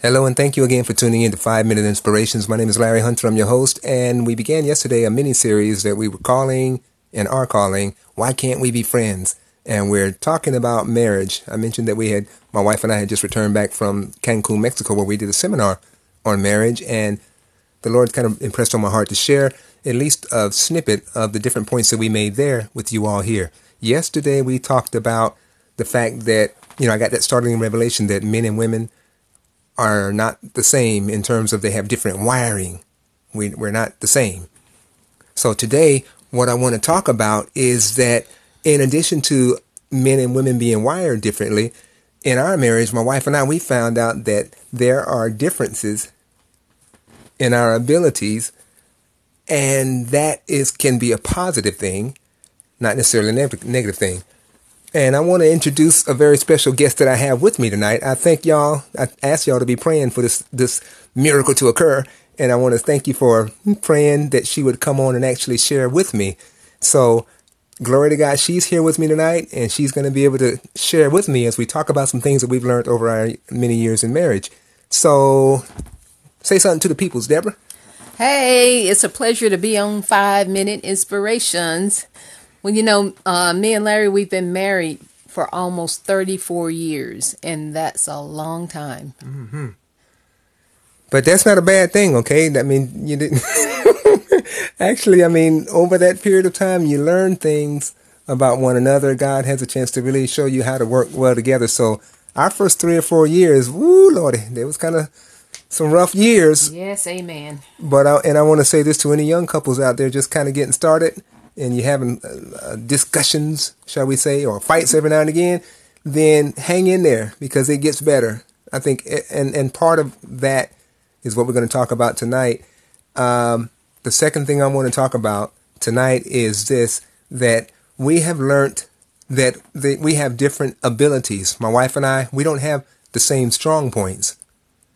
Hello, and thank you again for tuning in to Five Minute Inspirations. My name is Larry Hunter. I'm your host, and we began yesterday a mini series that we were calling and are calling Why Can't We Be Friends? And we're talking about marriage. I mentioned that we had, my wife and I had just returned back from Cancun, Mexico, where we did a seminar on marriage, and the Lord kind of impressed on my heart to share at least a snippet of the different points that we made there with you all here. Yesterday, we talked about the fact that, you know, I got that startling revelation that men and women are not the same in terms of they have different wiring. We, we're not the same. So today, what I want to talk about is that in addition to men and women being wired differently, in our marriage, my wife and I, we found out that there are differences in our abilities, and that is can be a positive thing, not necessarily a negative thing. And I want to introduce a very special guest that I have with me tonight. I thank y'all. I ask y'all to be praying for this this miracle to occur, and I want to thank you for praying that she would come on and actually share with me. So, glory to God, she's here with me tonight, and she's going to be able to share with me as we talk about some things that we've learned over our many years in marriage. So, say something to the peoples, Deborah. Hey, it's a pleasure to be on Five Minute Inspirations. Well, you know, uh, me and Larry, we've been married for almost 34 years, and that's a long time. Mm-hmm. But that's not a bad thing, okay? I mean, you didn't. Actually, I mean, over that period of time, you learn things about one another. God has a chance to really show you how to work well together. So, our first three or four years, woo, Lordy, there was kind of some rough years. Yes, amen. But I, and I want to say this to any young couples out there just kind of getting started and you're having uh, discussions, shall we say, or fights every now and again, then hang in there because it gets better. I think, and and part of that is what we're going to talk about tonight. Um, the second thing I want to talk about tonight is this: that we have learned that the, we have different abilities. My wife and I, we don't have the same strong points,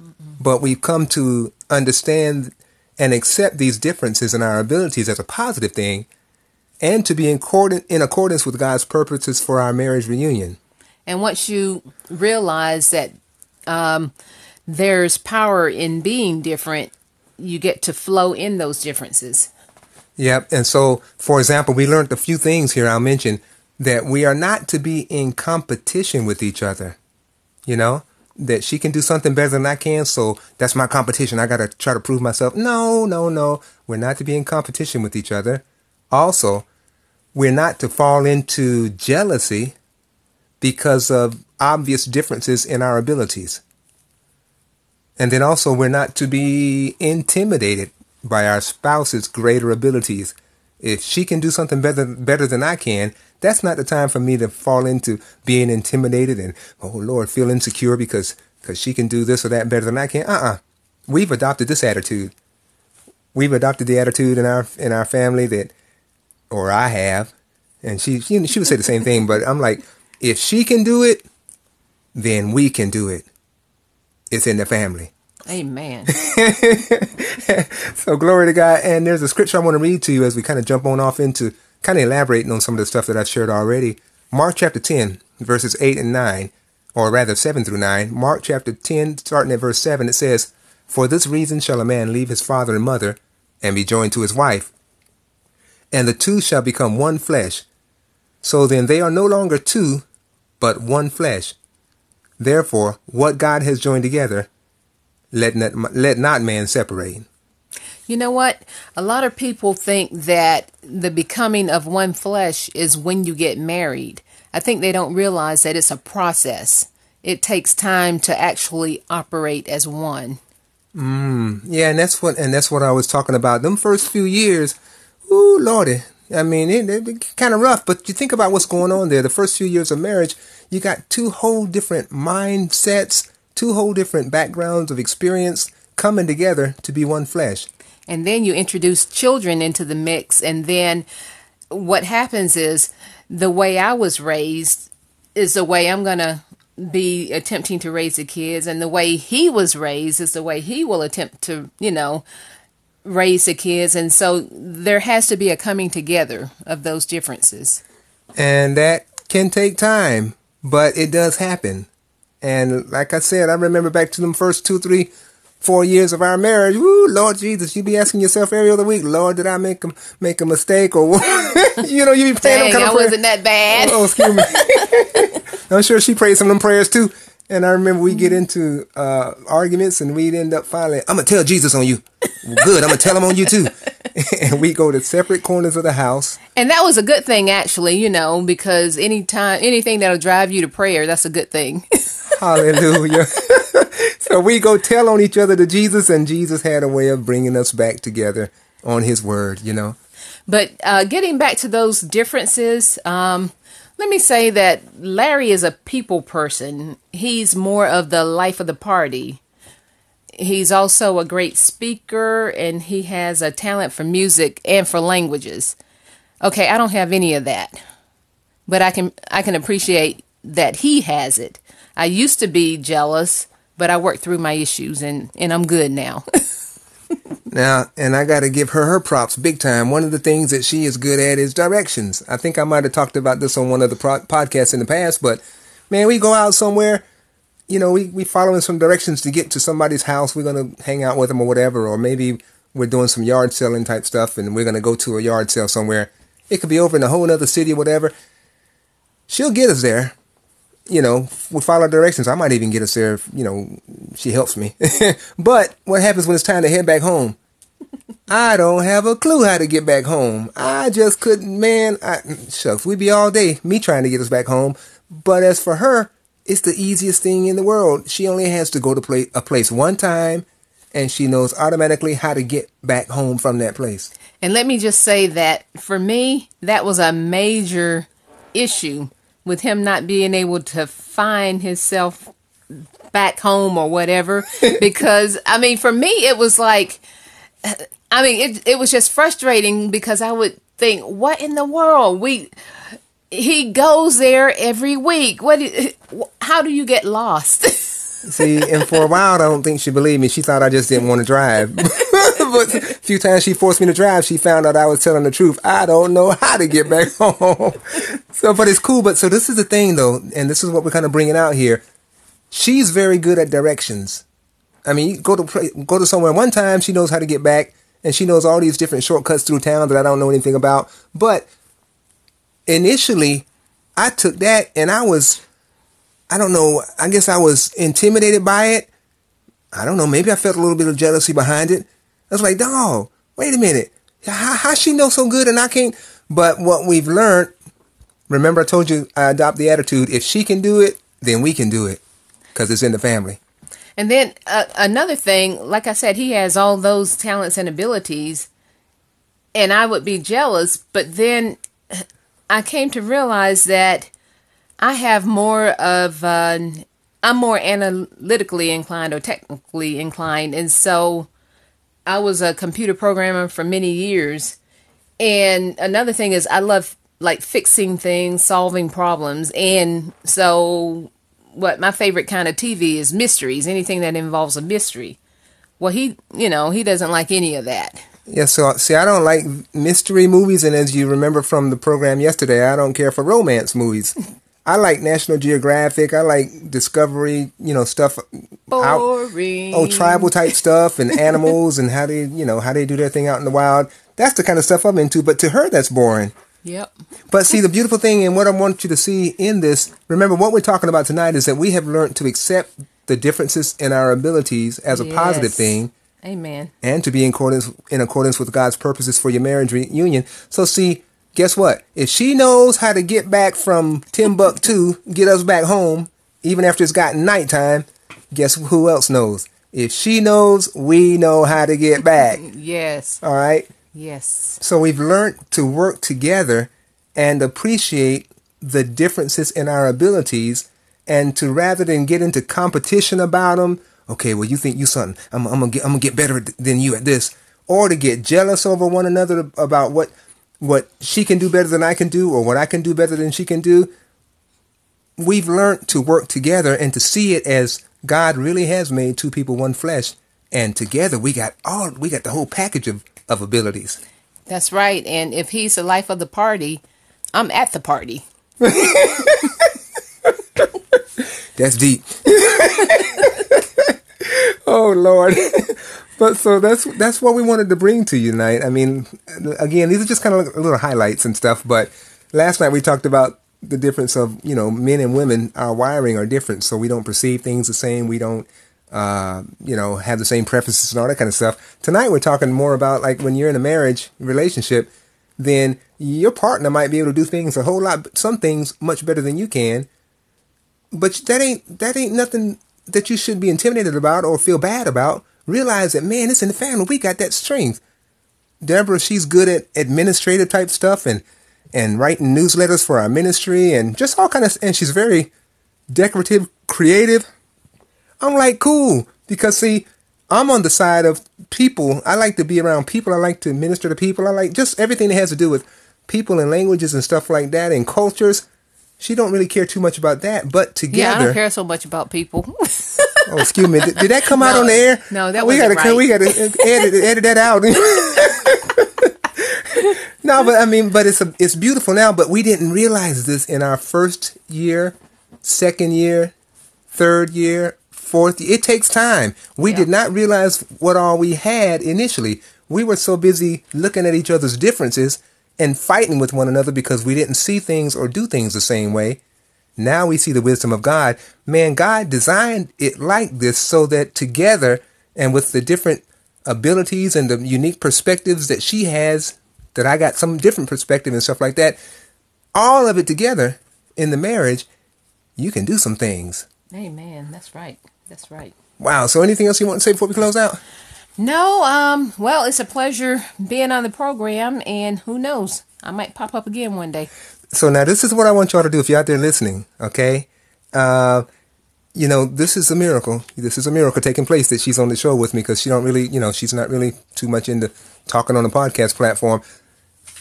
Mm-mm. but we've come to understand and accept these differences in our abilities as a positive thing and to be in, accord- in accordance with God's purposes for our marriage reunion. And once you realize that um, there's power in being different, you get to flow in those differences. Yep. And so, for example, we learned a few things here I'll mention that we are not to be in competition with each other. You know, that she can do something better than I can, so that's my competition. I got to try to prove myself. No, no, no. We're not to be in competition with each other. Also, we're not to fall into jealousy because of obvious differences in our abilities. And then also, we're not to be intimidated by our spouse's greater abilities. If she can do something better, better than I can, that's not the time for me to fall into being intimidated and, oh Lord, feel insecure because, because she can do this or that better than I can. Uh-uh. We've adopted this attitude. We've adopted the attitude in our, in our family that or I have, and she she, she would say the same thing. But I'm like, if she can do it, then we can do it. It's in the family. Amen. so glory to God. And there's a scripture I want to read to you as we kind of jump on off into kind of elaborating on some of the stuff that I've shared already. Mark chapter 10, verses 8 and 9, or rather 7 through 9. Mark chapter 10, starting at verse 7, it says, For this reason shall a man leave his father and mother, and be joined to his wife, and the two shall become one flesh. So then they are no longer two, but one flesh. Therefore, what God has joined together, let not, let not man separate. You know what? A lot of people think that the becoming of one flesh is when you get married. I think they don't realize that it's a process. It takes time to actually operate as one. Mm, yeah, and that's what and that's what I was talking about. Them first few years, Ooh, lordy. I mean, it, it kind of rough, but you think about what's going on there. The first few years of marriage, you got two whole different mindsets, two whole different backgrounds of experience coming together to be one flesh. And then you introduce children into the mix, and then what happens is the way I was raised is the way I'm going to be attempting to raise the kids, and the way he was raised is the way he will attempt to, you know, raise the kids. And so there has to be a coming together of those differences. And that can take time, but it does happen. And like I said, I remember back to them first two, three, four years of our marriage. Woo, Lord Jesus, you be asking yourself every other week, Lord, did I make a, make a mistake or what? you know, you be praying Dang, kind of I wasn't that bad. Oh, excuse me. I'm sure she prayed some of them prayers too. And I remember we get into uh, arguments and we'd end up finally, I'm going to tell Jesus on you. Good, I'm to tell him on you too. and we go to separate corners of the house. And that was a good thing, actually, you know, because anytime, anything that'll drive you to prayer, that's a good thing. Hallelujah. so we go tell on each other to Jesus, and Jesus had a way of bringing us back together on his word, you know. But uh, getting back to those differences, um, let me say that Larry is a people person. He's more of the life of the party. He's also a great speaker and he has a talent for music and for languages. Okay, I don't have any of that. But I can I can appreciate that he has it. I used to be jealous, but I worked through my issues and and I'm good now. Now, and I got to give her her props big time. One of the things that she is good at is directions. I think I might have talked about this on one of the pro- podcasts in the past, but man, we go out somewhere, you know, we, we following some directions to get to somebody's house. We're going to hang out with them or whatever, or maybe we're doing some yard selling type stuff and we're going to go to a yard sale somewhere. It could be over in a whole other city or whatever. She'll get us there you know, we follow directions. I might even get us there if, you know, she helps me. but what happens when it's time to head back home? I don't have a clue how to get back home. I just couldn't, man. I, shucks, we'd be all day, me trying to get us back home. But as for her, it's the easiest thing in the world. She only has to go to play, a place one time and she knows automatically how to get back home from that place. And let me just say that for me, that was a major issue with him not being able to find himself back home or whatever. because, I mean, for me, it was like, I mean, it, it was just frustrating because I would think, what in the world? We, he goes there every week. What? How do you get lost? See, and for a while, I don't think she believed me. She thought I just didn't want to drive. but a few times she forced me to drive, she found out I was telling the truth. I don't know how to get back home. so, but it's cool. But so this is the thing, though, and this is what we're kind of bringing out here. She's very good at directions. I mean, go to go to somewhere one time, she knows how to get back, and she knows all these different shortcuts through town that I don't know anything about. But initially, I took that and I was I don't know. I guess I was intimidated by it. I don't know. Maybe I felt a little bit of jealousy behind it. I was like, dog, wait a minute. How, how she know so good and I can't? But what we've learned, remember I told you I adopt the attitude, if she can do it, then we can do it because it's in the family. And then uh, another thing, like I said, he has all those talents and abilities, and I would be jealous. But then I came to realize that I have more of uh, I'm more analytically inclined or technically inclined, and so I was a computer programmer for many years. And another thing is I love like fixing things, solving problems, and so what my favorite kind of TV is mysteries, anything that involves a mystery. Well, he, you know, he doesn't like any of that. Yeah, so see, I don't like mystery movies, and as you remember from the program yesterday, I don't care for romance movies. I like National Geographic. I like Discovery. You know stuff. Boring. Out, oh, tribal type stuff and animals and how they you know how they do their thing out in the wild. That's the kind of stuff I'm into. But to her, that's boring. Yep. But see, the beautiful thing and what I want you to see in this, remember what we're talking about tonight is that we have learned to accept the differences in our abilities as a yes. positive thing. Amen. And to be in accordance in accordance with God's purposes for your marriage reunion. So see, guess what? If she knows how to get back from Timbuktu, get us back home, even after it's gotten nighttime, guess who else knows? If she knows, we know how to get back. yes. All right? Yes. So we've learned to work together and appreciate the differences in our abilities and to rather than get into competition about them, okay, well, you think you something, I'm, I'm gonna get, I'm gonna get better than you at this, or to get jealous over one another about what what she can do better than I can do or what I can do better than she can do. We've learned to work together and to see it as God really has made two people one flesh. And together we got all we got the whole package of, of abilities. That's right. And if he's the life of the party, I'm at the party. That's deep. Lord. but so that's that's what we wanted to bring to you tonight. I mean, again, these are just kind of little highlights and stuff. But last night we talked about the difference of you know men and women. Our wiring are different, so we don't perceive things the same. We don't uh, you know have the same preferences and all that kind of stuff. Tonight we're talking more about like when you're in a marriage relationship, then your partner might be able to do things a whole lot, some things much better than you can. But that ain't that ain't nothing that you should be intimidated about or feel bad about. Realize that, man, it's in the family. We got that strength. Deborah, she's good at administrative type stuff and, and writing newsletters for our ministry and just all kind of, and she's very decorative, creative. I'm like, cool. Because see, I'm on the side of people. I like to be around people. I like to minister to people. I like just everything that has to do with people and languages and stuff like that and cultures. She don't really care too much about that, but together. Yeah, I don't care so much about people. oh, excuse me. Did, did that come out on the air? no, that oh, we gotta right. we gotta uh, edit edit that out. no, but I mean, but it's a, it's beautiful now. But we didn't realize this in our first year, second year, third year, fourth. Year. It takes time. We Yeah. did not realize what all we had initially. We were so busy looking at each other's differences and fighting with one another because we didn't see things or do things the same way. Now we see the wisdom of God. Man, God designed it like this so that together and with the different abilities and the unique perspectives that she has, that I got some different perspective and stuff like that, all of it together in the marriage, you can do some things. Amen. That's right. That's right. Wow. So anything else you want to say before we close out? No, um, well, it's a pleasure being on the program, and who knows, I might pop up again one day. So now this is what I want y'all to do if you're out there listening, okay? Uh, you know, this is a miracle. This is a miracle taking place that she's on the show with me because she don't really, you know, she's not really too much into talking on the podcast platform.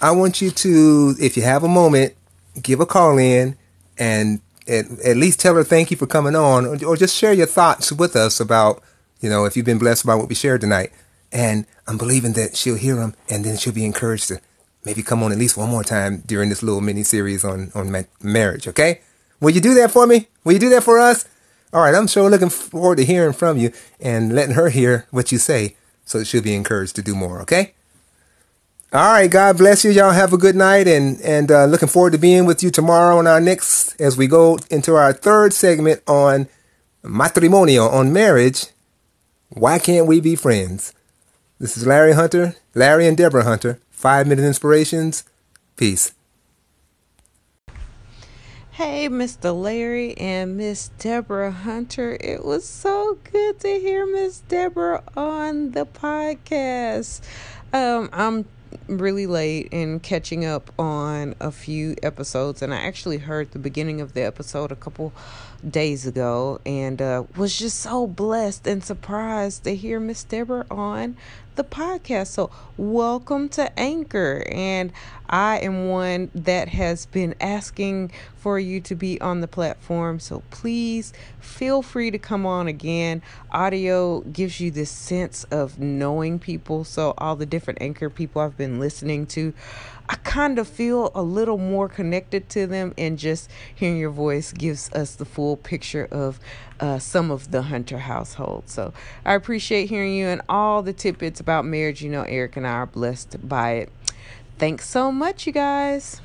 I want you to, if you have a moment, give a call in and at, at least tell her thank you for coming on or, or just share your thoughts with us about, you know, if you've been blessed by what we shared tonight. And I'm believing that she'll hear them and then she'll be encouraged to maybe come on at least one more time during this little mini series on, on ma- marriage. Okay. Will you do that for me? Will you do that for us? All right. I'm sure looking forward to hearing from you and letting her hear what you say so that she'll be encouraged to do more. Okay. All right, God bless you. Y'all have a good night, and and uh, looking forward to being with you tomorrow on our next as we go into our third segment on matrimonio on marriage. Why can't we be friends? This is Larry Hunter, Larry and Deborah Hunter. Five minute inspirations. Peace. Hey, Mr. Larry and Miss Deborah Hunter. It was so good to hear Miss Deborah on the podcast. Um, I'm really late in catching up on a few episodes, and I actually heard the beginning of the episode a couple days ago and uh, was just so blessed and surprised to hear Miss Deborah on the podcast. So, welcome to Anchor. And I am one that has been asking for you to be on the platform. So, please feel free to come on again. Audio gives you this sense of knowing people. So, all the different Anchor people I've been listening to. I kind of feel a little more connected to them, and just hearing your voice gives us the full picture of uh, some of the Hunter household. So I appreciate hearing you and all the tidbits about marriage. You know, Eric and I are blessed by it. Thanks so much, you guys.